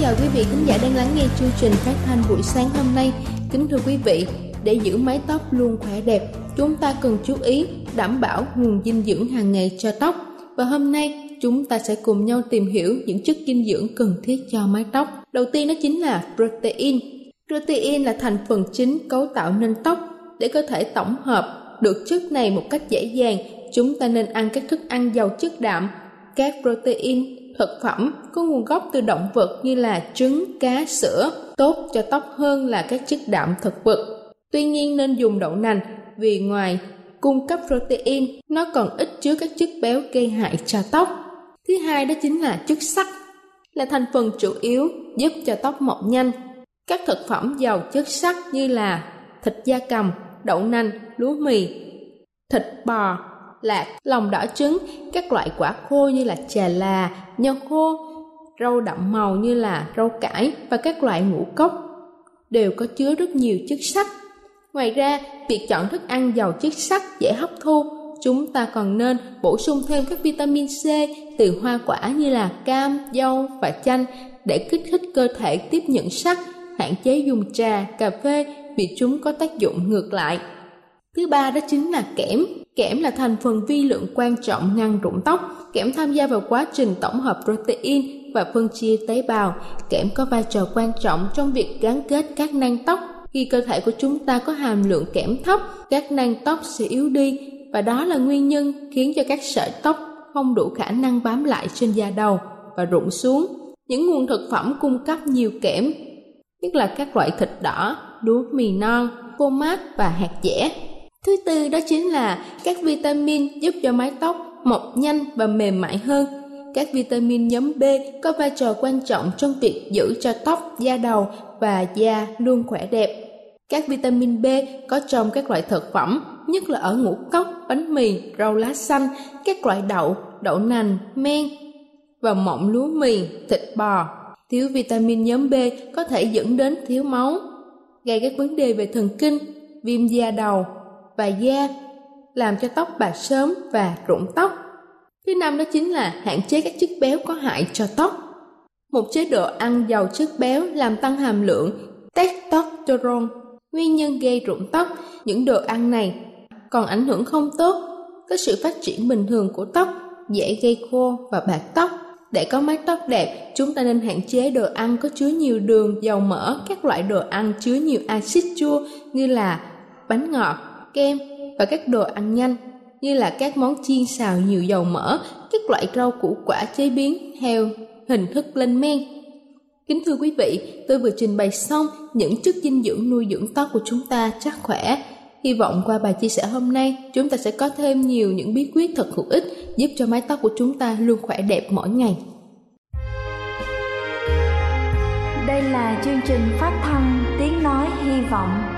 Chào quý vị khán giả đang lắng nghe chương trình phát thanh buổi sáng hôm nay. Kính thưa quý vị, để giữ mái tóc luôn khỏe đẹp, chúng ta cần chú ý đảm bảo nguồn dinh dưỡng hàng ngày cho tóc. Và hôm nay chúng ta sẽ cùng nhau tìm hiểu những chất dinh dưỡng cần thiết cho mái tóc. Đầu tiên đó chính là protein. Protein là thành phần chính cấu tạo nên tóc. Để cơ thể tổng hợp được chất này một cách dễ dàng, chúng ta nên ăn các thức ăn giàu chất đạm, các protein thực phẩm có nguồn gốc từ động vật như là trứng, cá, sữa tốt cho tóc hơn là các chất đạm thực vật. Tuy nhiên nên dùng đậu nành vì ngoài cung cấp protein, nó còn ít chứa các chất béo gây hại cho tóc. Thứ hai đó chính là chất sắt, là thành phần chủ yếu giúp cho tóc mọc nhanh. Các thực phẩm giàu chất sắt như là thịt da cầm, đậu nành, lúa mì, thịt bò, lạc, lòng đỏ trứng, các loại quả khô như là chè là, nho khô, rau đậm màu như là rau cải và các loại ngũ cốc đều có chứa rất nhiều chất sắt. Ngoài ra, việc chọn thức ăn giàu chất sắt dễ hấp thu, chúng ta còn nên bổ sung thêm các vitamin C từ hoa quả như là cam, dâu và chanh để kích thích cơ thể tiếp nhận sắt, hạn chế dùng trà, cà phê vì chúng có tác dụng ngược lại. Thứ ba đó chính là kẽm. Kẽm là thành phần vi lượng quan trọng ngăn rụng tóc. Kẽm tham gia vào quá trình tổng hợp protein và phân chia tế bào. Kẽm có vai trò quan trọng trong việc gắn kết các nang tóc. Khi cơ thể của chúng ta có hàm lượng kẽm thấp, các nang tóc sẽ yếu đi và đó là nguyên nhân khiến cho các sợi tóc không đủ khả năng bám lại trên da đầu và rụng xuống. Những nguồn thực phẩm cung cấp nhiều kẽm, nhất là các loại thịt đỏ, lúa mì non, phô mát và hạt dẻ Thứ tư đó chính là các vitamin giúp cho mái tóc mọc nhanh và mềm mại hơn. Các vitamin nhóm B có vai trò quan trọng trong việc giữ cho tóc, da đầu và da luôn khỏe đẹp. Các vitamin B có trong các loại thực phẩm, nhất là ở ngũ cốc, bánh mì, rau lá xanh, các loại đậu, đậu nành, men và mọng lúa mì, thịt bò. Thiếu vitamin nhóm B có thể dẫn đến thiếu máu, gây các vấn đề về thần kinh, viêm da đầu, và da, làm cho tóc bạc sớm và rụng tóc. Thứ năm đó chính là hạn chế các chất béo có hại cho tóc. Một chế độ ăn giàu chất béo làm tăng hàm lượng testosterone, nguyên nhân gây rụng tóc. Những đồ ăn này còn ảnh hưởng không tốt tới sự phát triển bình thường của tóc, dễ gây khô và bạc tóc. Để có mái tóc đẹp, chúng ta nên hạn chế đồ ăn có chứa nhiều đường, dầu mỡ, các loại đồ ăn chứa nhiều axit chua như là bánh ngọt, kem và các đồ ăn nhanh như là các món chiên xào nhiều dầu mỡ, các loại rau củ quả chế biến theo hình thức lên men. Kính thưa quý vị, tôi vừa trình bày xong những chất dinh dưỡng nuôi dưỡng tóc của chúng ta chắc khỏe. Hy vọng qua bài chia sẻ hôm nay, chúng ta sẽ có thêm nhiều những bí quyết thật hữu ích giúp cho mái tóc của chúng ta luôn khỏe đẹp mỗi ngày. Đây là chương trình phát thanh Tiếng Nói Hy Vọng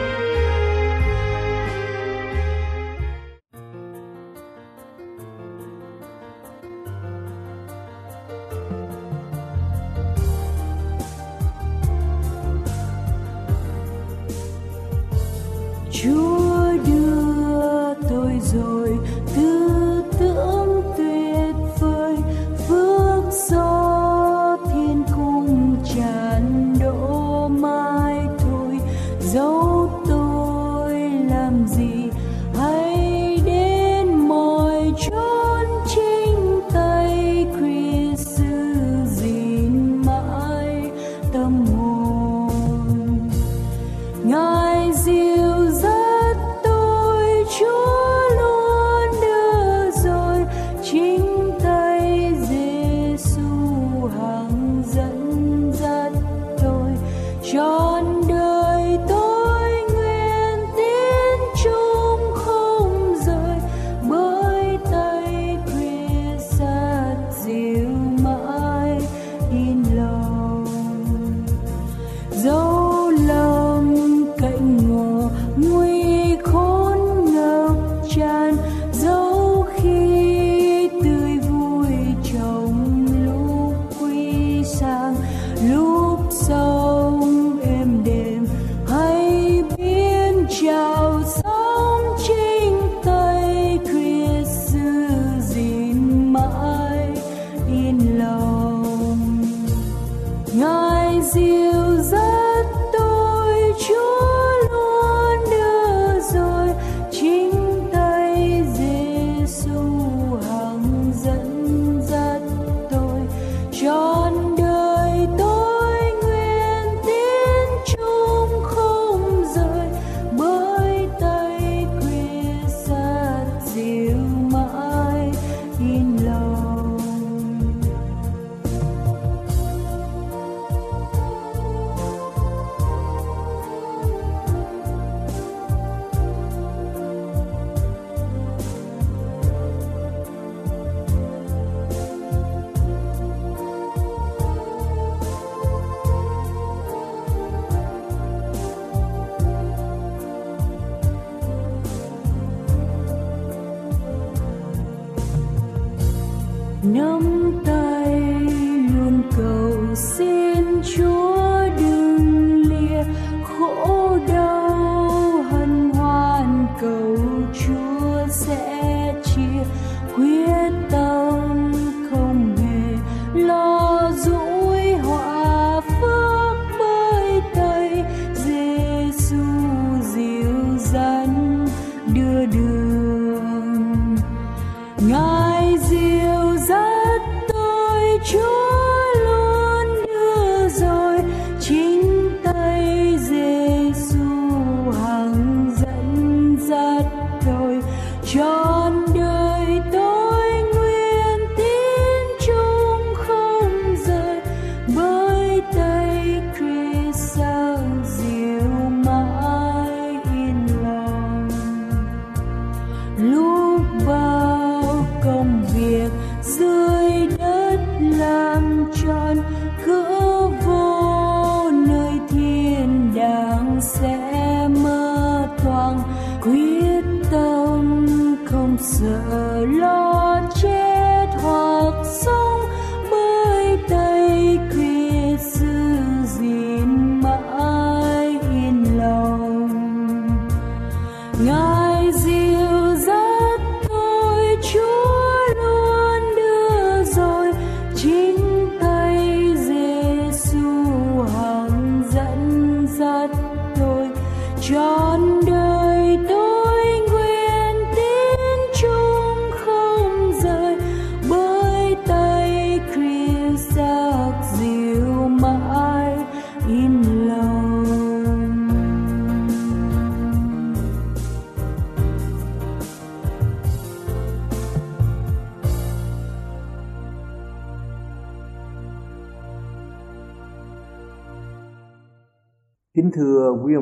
gì?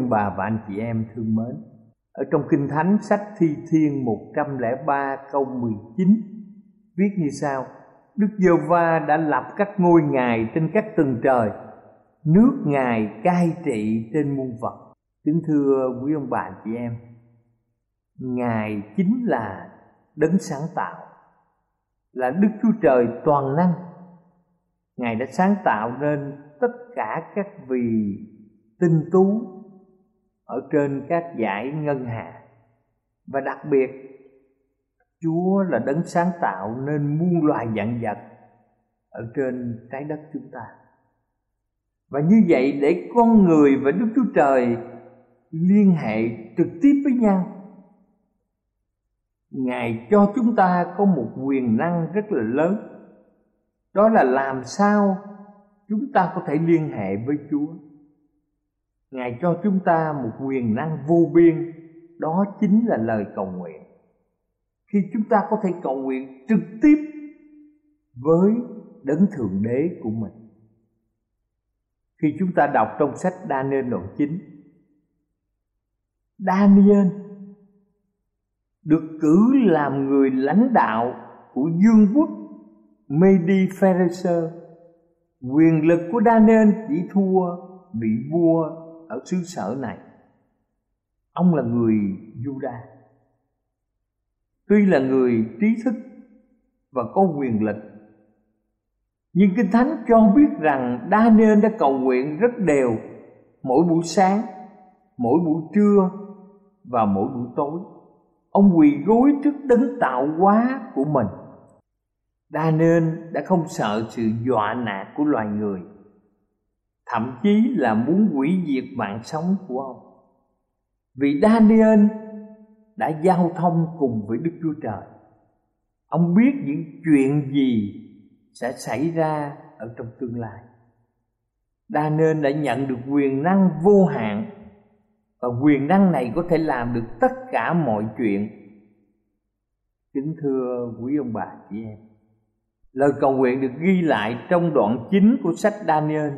Ông bà và anh chị em thương mến. Ở trong Kinh Thánh, sách Thi Thiên 103 câu 19 Viết như sau Đức giê va đã lập các ngôi ngài trên các tầng trời, Nước ngài cai trị trên muôn vật. Kính thưa quý ông bà, anh chị em, Ngài chính là đấng sáng tạo, Là Đức Chúa Trời toàn năng. Ngài đã sáng tạo nên tất cả các vì tinh tú ở trên các giải ngân hà và đặc biệt, Chúa là đấng sáng tạo nên muôn loài dạng vật ở trên trái đất chúng ta. Và như vậy để con người và Đức Chúa Trời liên hệ trực tiếp với nhau. Ngài cho chúng ta có một quyền năng rất là lớn. Đó là làm sao chúng ta có thể liên hệ với Chúa ngài cho chúng ta một quyền năng vô biên. Đó chính là lời cầu nguyện. Khi chúng ta có thể cầu nguyện trực tiếp với đấng thượng đế của mình. Khi chúng ta đọc trong sách Daniel đoạn 9 Daniel được cử làm người lãnh đạo của dương quốc Medi Pharisee quyền lực của Daniel chỉ thua vị vua ở xứ sở này. Ông là người Juda tuy là người trí thức và có quyền lực, nhưng kinh thánh cho biết rằng Daniel đã cầu nguyện rất đều mỗi buổi sáng, mỗi buổi trưa và mỗi buổi tối. Ông quỳ gối trước đấng tạo hóa của mình. Daniel đã không sợ sự dọa nạt của loài người thậm chí là muốn hủy diệt mạng sống của ông. Vì Daniel đã giao thông cùng với Đức Chúa Trời, ông biết những chuyện gì sẽ xảy ra ở trong tương lai. Daniel đã nhận được quyền năng vô hạn, và quyền năng này có thể làm được tất cả mọi chuyện. Kính thưa quý ông bà chị em, lời cầu nguyện được ghi lại trong đoạn chính của sách Daniel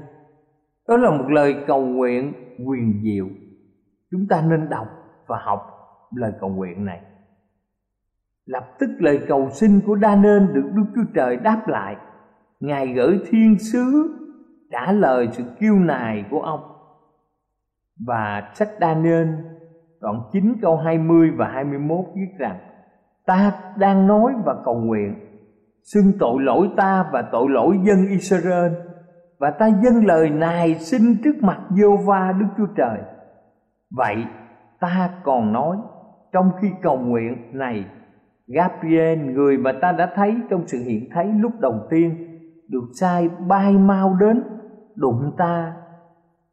đó là một lời cầu nguyện quyền diệu. Chúng ta nên đọc và học lời cầu nguyện này. Lập tức lời cầu xin của đa nên được đức chúa trời đáp lại. Ngài gửi thiên sứ trả lời sự kêu nài của ông. Và sách đa nên đoạn 9 câu 20 và 21 viết rằng, ta đang nói và cầu nguyện, xưng tội lỗi ta và tội lỗi dân Israel và ta dâng lời này xin trước mặt vô va Đức Chúa Trời. Vậy ta còn nói trong khi cầu nguyện này Gabriel người mà ta đã thấy trong sự hiện thấy lúc đầu tiên được sai bay mau đến đụng ta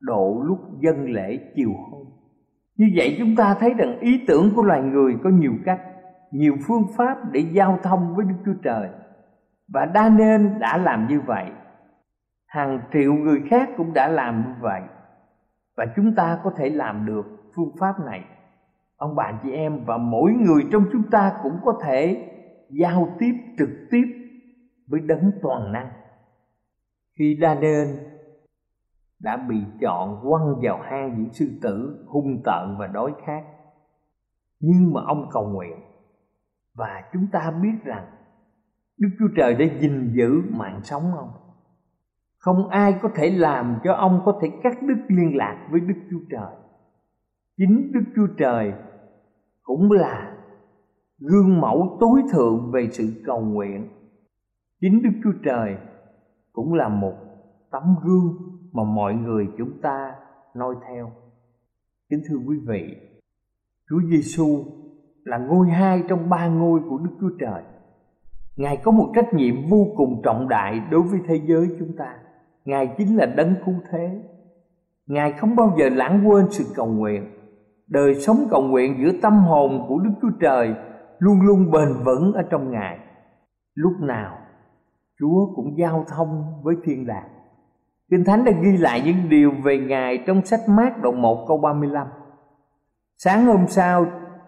độ lúc dân lễ chiều hôm. Như vậy chúng ta thấy rằng ý tưởng của loài người có nhiều cách, nhiều phương pháp để giao thông với Đức Chúa Trời. Và Daniel đã làm như vậy hàng triệu người khác cũng đã làm như vậy. Và chúng ta có thể làm được phương pháp này. Ông bà chị em và mỗi người trong chúng ta cũng có thể giao tiếp trực tiếp với đấng toàn năng. Khi Daniel đã bị chọn quăng vào hang những sư tử hung tợn và đói khát. Nhưng mà ông cầu nguyện. Và chúng ta biết rằng Đức Chúa Trời đã gìn giữ mạng sống ông không ai có thể làm cho ông có thể cắt đứt liên lạc với Đức Chúa Trời. Chính Đức Chúa Trời cũng là gương mẫu tối thượng về sự cầu nguyện. Chính Đức Chúa Trời cũng là một tấm gương mà mọi người chúng ta noi theo. Kính thưa quý vị, Chúa Giêsu là ngôi hai trong ba ngôi của Đức Chúa Trời. Ngài có một trách nhiệm vô cùng trọng đại đối với thế giới chúng ta. Ngài chính là đấng cứu thế. Ngài không bao giờ lãng quên sự cầu nguyện. Đời sống cầu nguyện giữa tâm hồn của Đức Chúa Trời Luôn luôn bền vững ở trong Ngài. Lúc nào, Chúa cũng giao thông với thiên đàng. Kinh Thánh đã ghi lại những điều về Ngài trong sách mát đoạn 1 câu 35 Sáng hôm sau,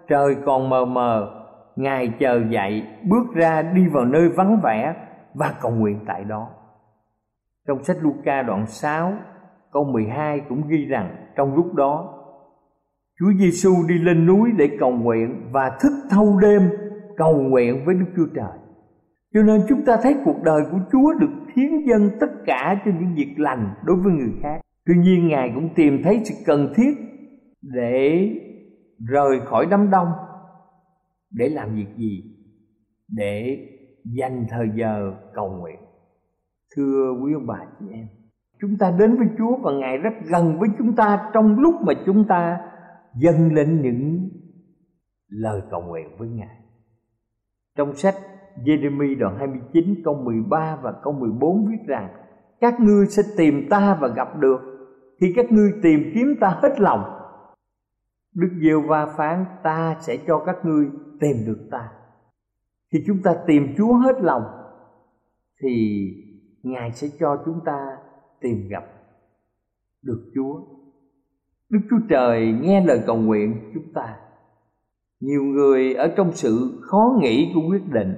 trời còn mờ mờ, Ngài chờ dậy, bước ra đi vào nơi vắng vẻ và cầu nguyện tại đó trong sách Luca đoạn 6 câu 12 cũng ghi rằng trong lúc đó, Chúa Giêsu đi lên núi để cầu nguyện và thức thâu đêm cầu nguyện với Đức Chúa Trời. Cho nên chúng ta thấy cuộc đời của Chúa được hiến dân tất cả cho những việc lành đối với người khác. Tuy nhiên, Ngài cũng tìm thấy sự cần thiết để rời khỏi đám đông, để làm việc gì? Để dành thời giờ cầu nguyện. Thưa quý ông bà chị em, chúng ta đến với Chúa và Ngài rất gần với chúng ta trong lúc mà chúng ta dâng lên những lời cầu nguyện với Ngài. Trong sách Jeremy đoạn 29 câu 13 và câu 14 viết rằng Các ngươi sẽ tìm ta và gặp được Khi các ngươi tìm kiếm ta hết lòng Đức Diêu Va phán ta sẽ cho các ngươi tìm được ta Khi chúng ta tìm Chúa hết lòng Thì Ngài sẽ cho chúng ta tìm gặp được Chúa. Đức Chúa Trời nghe lời cầu nguyện chúng ta. Nhiều người ở trong sự khó nghĩ của quyết định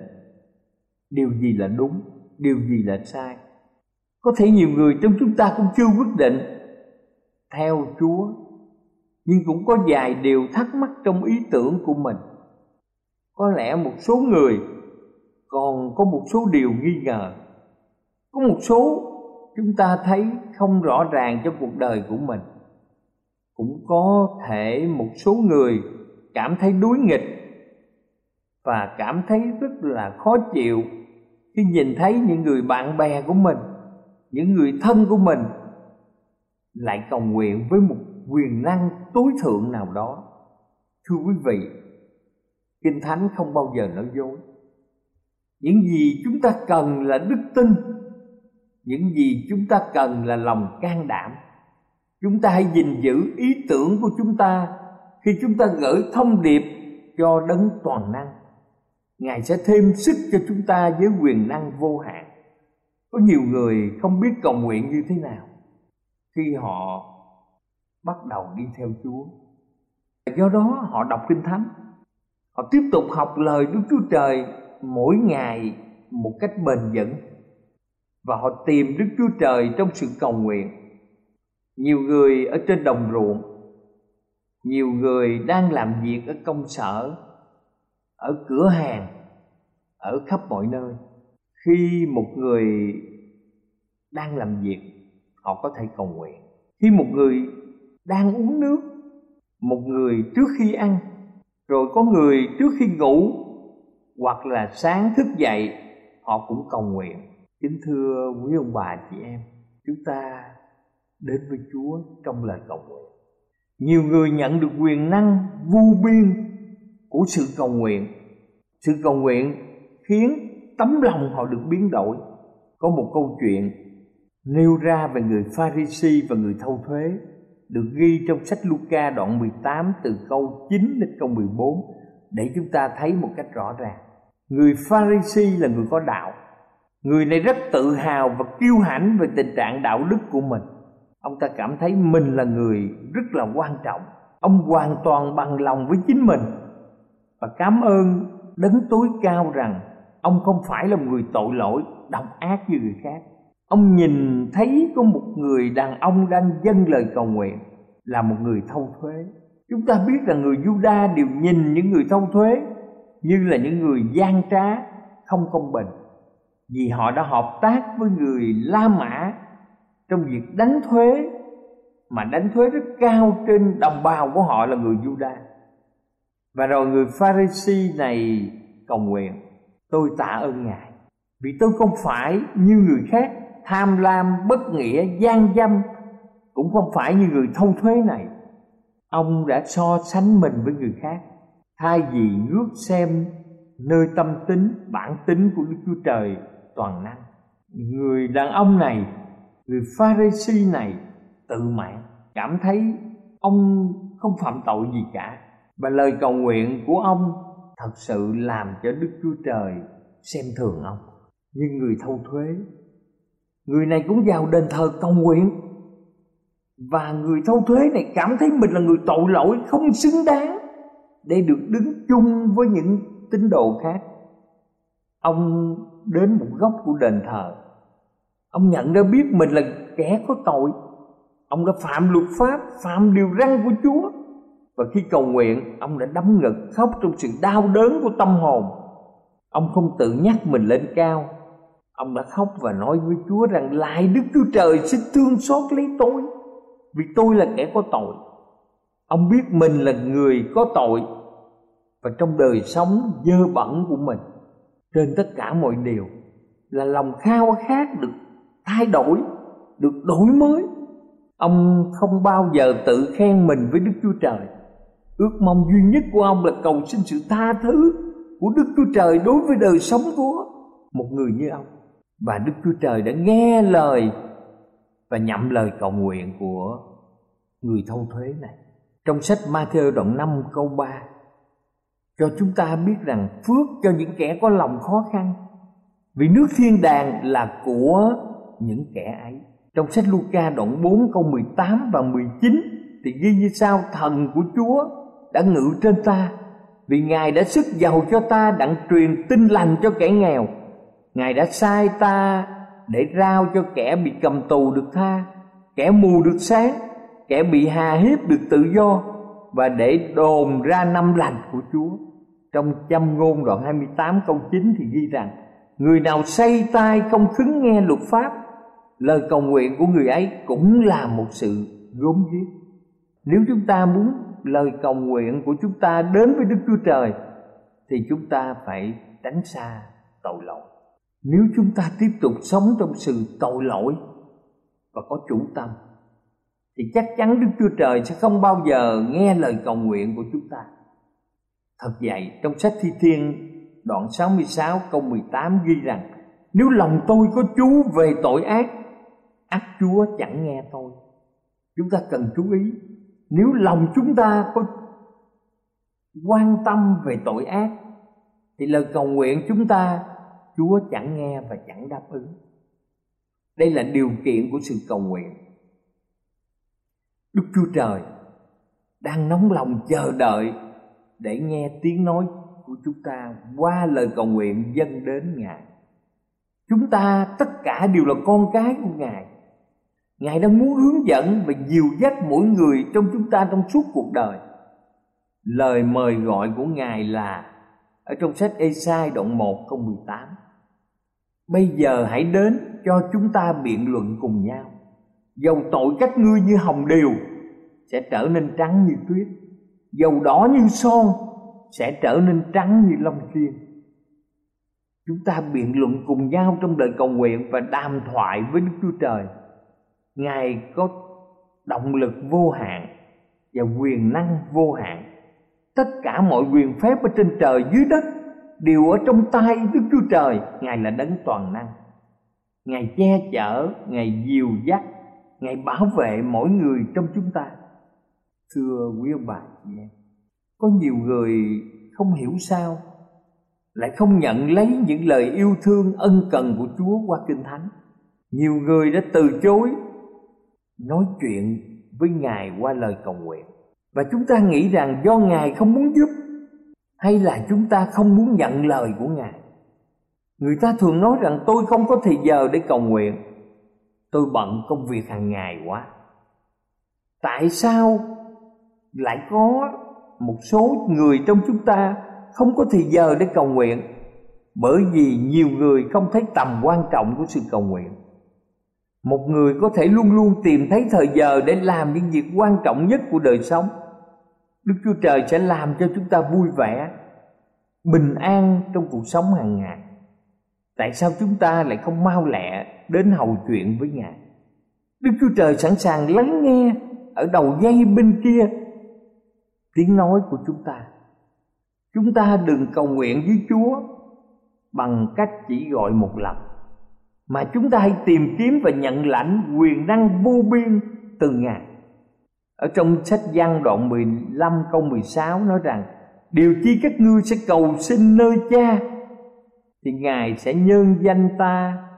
Điều gì là đúng, điều gì là sai. Có thể nhiều người trong chúng ta cũng chưa quyết định Theo Chúa Nhưng cũng có vài điều thắc mắc trong ý tưởng của mình. Có lẽ một số người còn có một số điều nghi ngờ. Có một số chúng ta thấy không rõ ràng trong cuộc đời của mình. Cũng có thể một số người cảm thấy đuối nghịch và cảm thấy rất là khó chịu khi nhìn thấy những người bạn bè của mình, những người thân của mình lại cầu nguyện với một quyền năng tối thượng nào đó. Thưa quý vị, kinh thánh không bao giờ nói dối. Những gì chúng ta cần là đức tin những gì chúng ta cần là lòng can đảm. Chúng ta hãy gìn giữ ý tưởng của chúng ta khi chúng ta gửi thông điệp cho đấng toàn năng. Ngài sẽ thêm sức cho chúng ta với quyền năng vô hạn. Có nhiều người không biết cầu nguyện như thế nào khi họ bắt đầu đi theo chúa. Do đó họ đọc kinh thánh. Họ tiếp tục học lời đức chúa trời mỗi ngày một cách bền vững và họ tìm đức chúa trời trong sự cầu nguyện. Nhiều người ở trên đồng ruộng, nhiều người đang làm việc ở công sở, ở cửa hàng, ở khắp mọi nơi. Khi một người đang làm việc, họ có thể cầu nguyện. Khi một người đang uống nước, một người trước khi ăn, rồi có người trước khi ngủ, hoặc là sáng thức dậy, họ cũng cầu nguyện kính thưa quý ông bà chị em, chúng ta đến với Chúa trong lời cầu nguyện. Nhiều người nhận được quyền năng vô biên của sự cầu nguyện. Sự cầu nguyện khiến tấm lòng họ được biến đổi. Có một câu chuyện nêu ra về người Pharisee và người thâu thuế được ghi trong sách Luca đoạn 18 từ câu 9 đến câu 14 để chúng ta thấy một cách rõ ràng. Người Pharisee là người có đạo. Người này rất tự hào và kiêu hãnh về tình trạng đạo đức của mình. Ông ta cảm thấy mình là người rất là quan trọng. Ông hoàn toàn bằng lòng với chính mình. Và cảm ơn đấng tối cao rằng ông không phải là một người tội lỗi, độc ác như người khác. Ông nhìn thấy có một người đàn ông đang dâng lời cầu nguyện là một người thâu thuế. Chúng ta biết rằng người Juda đều nhìn những người thâu thuế như là những người gian trá, không công bình vì họ đã hợp tác với người La Mã trong việc đánh thuế mà đánh thuế rất cao trên đồng bào của họ là người Juda. Và rồi người Pharisee này cầu nguyện, tôi tạ ơn Ngài vì tôi không phải như người khác tham lam, bất nghĩa, gian dâm cũng không phải như người thâu thuế này. Ông đã so sánh mình với người khác thay vì ngước xem nơi tâm tính, bản tính của Đức Chúa Trời toàn năng. Người đàn ông này người pha si này tự mãn cảm thấy ông không phạm tội gì cả và lời cầu nguyện của ông thật sự làm cho Đức Chúa Trời xem thường ông. Nhưng người thâu thuế, người này cũng vào đền thờ cầu nguyện và người thâu thuế này cảm thấy mình là người tội lỗi không xứng đáng để được đứng chung với những tín đồ khác. Ông đến một góc của đền thờ. Ông nhận ra biết mình là kẻ có tội. Ông đã phạm luật pháp, phạm điều răn của chúa. Và khi cầu nguyện, ông đã đấm ngực khóc trong sự đau đớn của tâm hồn. Ông không tự nhắc mình lên cao. Ông đã khóc và nói với chúa rằng, lại đức chúa trời xin thương xót lấy tôi, vì tôi là kẻ có tội. Ông biết mình là người có tội. Và trong đời sống dơ bẩn của mình trên tất cả mọi điều là lòng khao khát được thay đổi, được đổi mới. Ông không bao giờ tự khen mình với đức chúa trời. Ước mong duy nhất của ông là cầu xin sự tha thứ của đức chúa trời đối với đời sống của một người như ông. Và đức chúa trời đã nghe lời và nhậm lời cầu nguyện của người thâu thuế này. Trong sách Matthew đoạn 5 câu 3 cho chúng ta biết rằng phước cho những kẻ có lòng khó khăn. Vì nước thiên đàng là của những kẻ ấy. Trong sách Luca đoạn 4 câu 18 và 19 thì ghi như sau, thần của Chúa đã ngự trên ta, vì Ngài đã sức giàu cho ta, đặng truyền tin lành cho kẻ nghèo. Ngài đã sai ta để rao cho kẻ bị cầm tù được tha, kẻ mù được sáng, kẻ bị hà hiếp được tự do và để đồn ra năm lành của Chúa. Trong châm ngôn đoạn 28 câu 9 thì ghi rằng, Người nào say tai không khứng nghe luật pháp, Lời cầu nguyện của người ấy cũng là một sự gốm ghiếc Nếu chúng ta muốn lời cầu nguyện của chúng ta đến với Đức Chúa Trời, Thì chúng ta phải tránh xa tội lỗi Nếu chúng ta tiếp tục sống trong sự tội lỗi Và có chủ tâm thì chắc chắn Đức Chúa Trời sẽ không bao giờ nghe lời cầu nguyện của chúng ta. Thật vậy, trong sách Thi Thiên đoạn 66 câu 18 ghi rằng Nếu lòng tôi có chú về tội ác, ác Chúa chẳng nghe tôi. Chúng ta cần chú ý, nếu lòng chúng ta có quan tâm về tội ác thì lời cầu nguyện chúng ta Chúa chẳng nghe và chẳng đáp ứng. Đây là điều kiện của sự cầu nguyện. Đức Chúa Trời đang nóng lòng chờ đợi để nghe tiếng nói của chúng ta qua lời cầu nguyện dâng đến Ngài. Chúng ta, tất cả đều là con cái của Ngài. Ngài đang muốn hướng dẫn và dìu dắt mỗi người trong chúng ta trong suốt cuộc đời. Lời mời gọi của Ngài là ở trong sách Esai đoạn 1 câu 18. Bây giờ hãy đến cho chúng ta biện luận cùng nhau dầu tội các ngươi như hồng điều sẽ trở nên trắng như tuyết. Dầu đỏ như son, sẽ trở nên trắng như lông chiên chúng ta biện luận cùng nhau trong đời cầu nguyện và đàm thoại với đức chúa trời. Ngài có động lực vô hạn và quyền năng vô hạn. Tất cả mọi quyền phép ở trên trời, dưới đất đều ở trong tay đức chúa trời. Ngài là đấng toàn năng. Ngài che chở, ngài dìu dắt Ngài bảo vệ mỗi người trong chúng ta. Thưa quý ông bà chị em, Có nhiều người không hiểu sao Lại không nhận lấy những lời yêu thương ân cần của Chúa qua Kinh Thánh. Nhiều người đã từ chối Nói chuyện với Ngài qua lời cầu nguyện. Và chúng ta nghĩ rằng do Ngài không muốn giúp, Hay là chúng ta không muốn nhận lời của Ngài? Người ta thường nói rằng, tôi không có thời giờ để cầu nguyện tôi bận công việc hàng ngày quá. Tại sao lại có một số người trong chúng ta không có thời giờ để cầu nguyện? Bởi vì nhiều người không thấy tầm quan trọng của sự cầu nguyện. Một người có thể luôn luôn tìm thấy thời giờ để làm những việc quan trọng nhất của đời sống. Đức chúa trời sẽ làm cho chúng ta vui vẻ, bình an trong cuộc sống hàng ngày tại sao chúng ta lại không mau lẹ đến hầu chuyện với ngài đức chúa trời sẵn sàng lắng nghe ở đầu dây bên kia tiếng nói của chúng ta chúng ta đừng cầu nguyện với chúa bằng cách chỉ gọi một lần, mà chúng ta hãy tìm kiếm và nhận lãnh quyền năng vô biên từ Ngài. Ở trong sách văn đoạn 15 câu 16 nói rằng, Điều chi các ngươi sẽ cầu xin nơi cha thì ngài sẽ nhân danh ta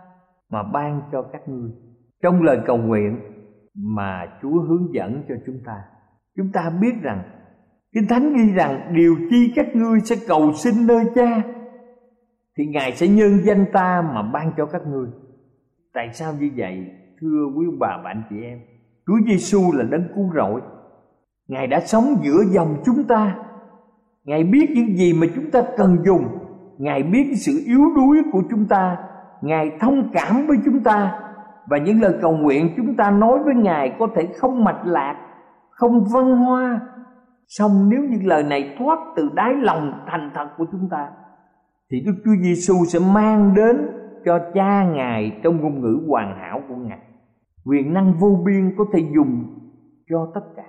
mà ban cho các ngươi trong lời cầu nguyện mà chúa hướng dẫn cho chúng ta chúng ta biết rằng, kinh thánh ghi rằng điều chi các ngươi sẽ cầu xin nơi cha, thì ngài sẽ nhân danh ta mà ban cho các ngươi tại sao như vậy, thưa quý bà và anh chị em Chúa Giêsu là đấng cứu rỗi. Ngài đã sống giữa dòng chúng ta. Ngài biết những gì mà chúng ta cần dùng. Ngài biết sự yếu đuối của chúng ta. Ngài thông cảm với chúng ta và những lời cầu nguyện chúng ta nói với Ngài có thể không mạch lạc, không văn hoa. Song nếu những lời này thoát từ đáy lòng thành thật của chúng ta thì Đức Chúa Giêsu sẽ mang đến cho cha Ngài trong ngôn ngữ hoàn hảo của Ngài. Quyền năng vô biên có thể dùng cho tất cả.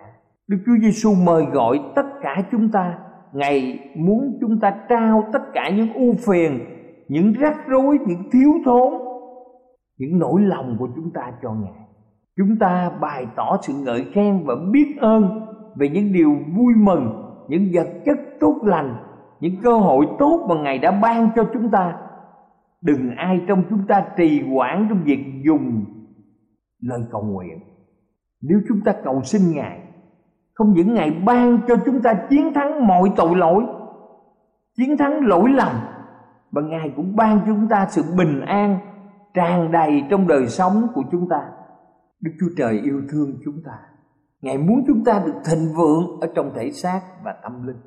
Đức Chúa Giêsu mời gọi tất cả chúng ta. Ngài muốn chúng ta trao tất cả những ưu phiền, những rắc rối, những thiếu thốn, những nỗi lòng của chúng ta cho Ngài. Chúng ta bày tỏ sự ngợi khen và biết ơn về những điều vui mừng, những vật chất tốt lành những cơ hội tốt mà ngài đã ban cho chúng ta đừng ai trong chúng ta trì hoãn trong việc dùng lời cầu nguyện nếu chúng ta cầu xin ngài không những ngài ban cho chúng ta chiến thắng mọi tội lỗi, chiến thắng lỗi lầm và ngài cũng ban cho chúng ta sự bình an tràn đầy trong đời sống của chúng ta. Đức chúa trời yêu thương chúng ta. Ngài muốn chúng ta được thịnh vượng ở trong thể xác và tâm linh.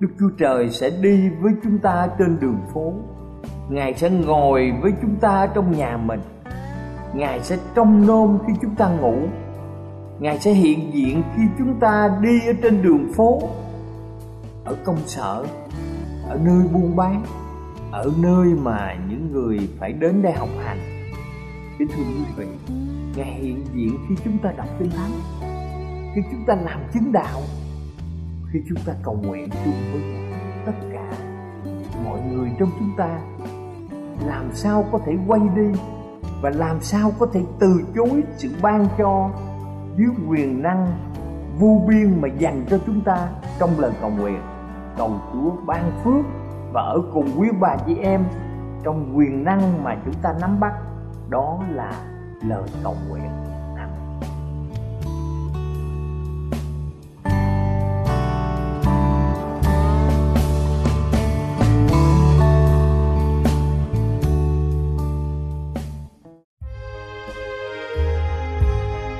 Đức Chúa Trời sẽ đi với chúng ta trên đường phố. Ngài sẽ ngồi với chúng ta trong nhà mình. Ngài sẽ trông nom khi chúng ta ngủ. Ngài sẽ hiện diện khi chúng ta đi ở trên đường phố, Ở công sở, Ở nơi buôn bán, Ở nơi mà những người phải đến đây học hành. Kính thưa quý vị, Ngài hiện diện khi chúng ta đọc kinh thánh, Khi chúng ta làm chứng đạo, khi chúng ta cầu nguyện chung với tất cả mọi người trong chúng ta, làm sao có thể quay đi và làm sao có thể từ chối sự ban cho dưới quyền năng vô biên mà dành cho chúng ta trong lời cầu nguyện. Cầu Chúa ban phước và ở cùng quý bà chị em trong quyền năng mà chúng ta nắm bắt, đó là lời cầu nguyện.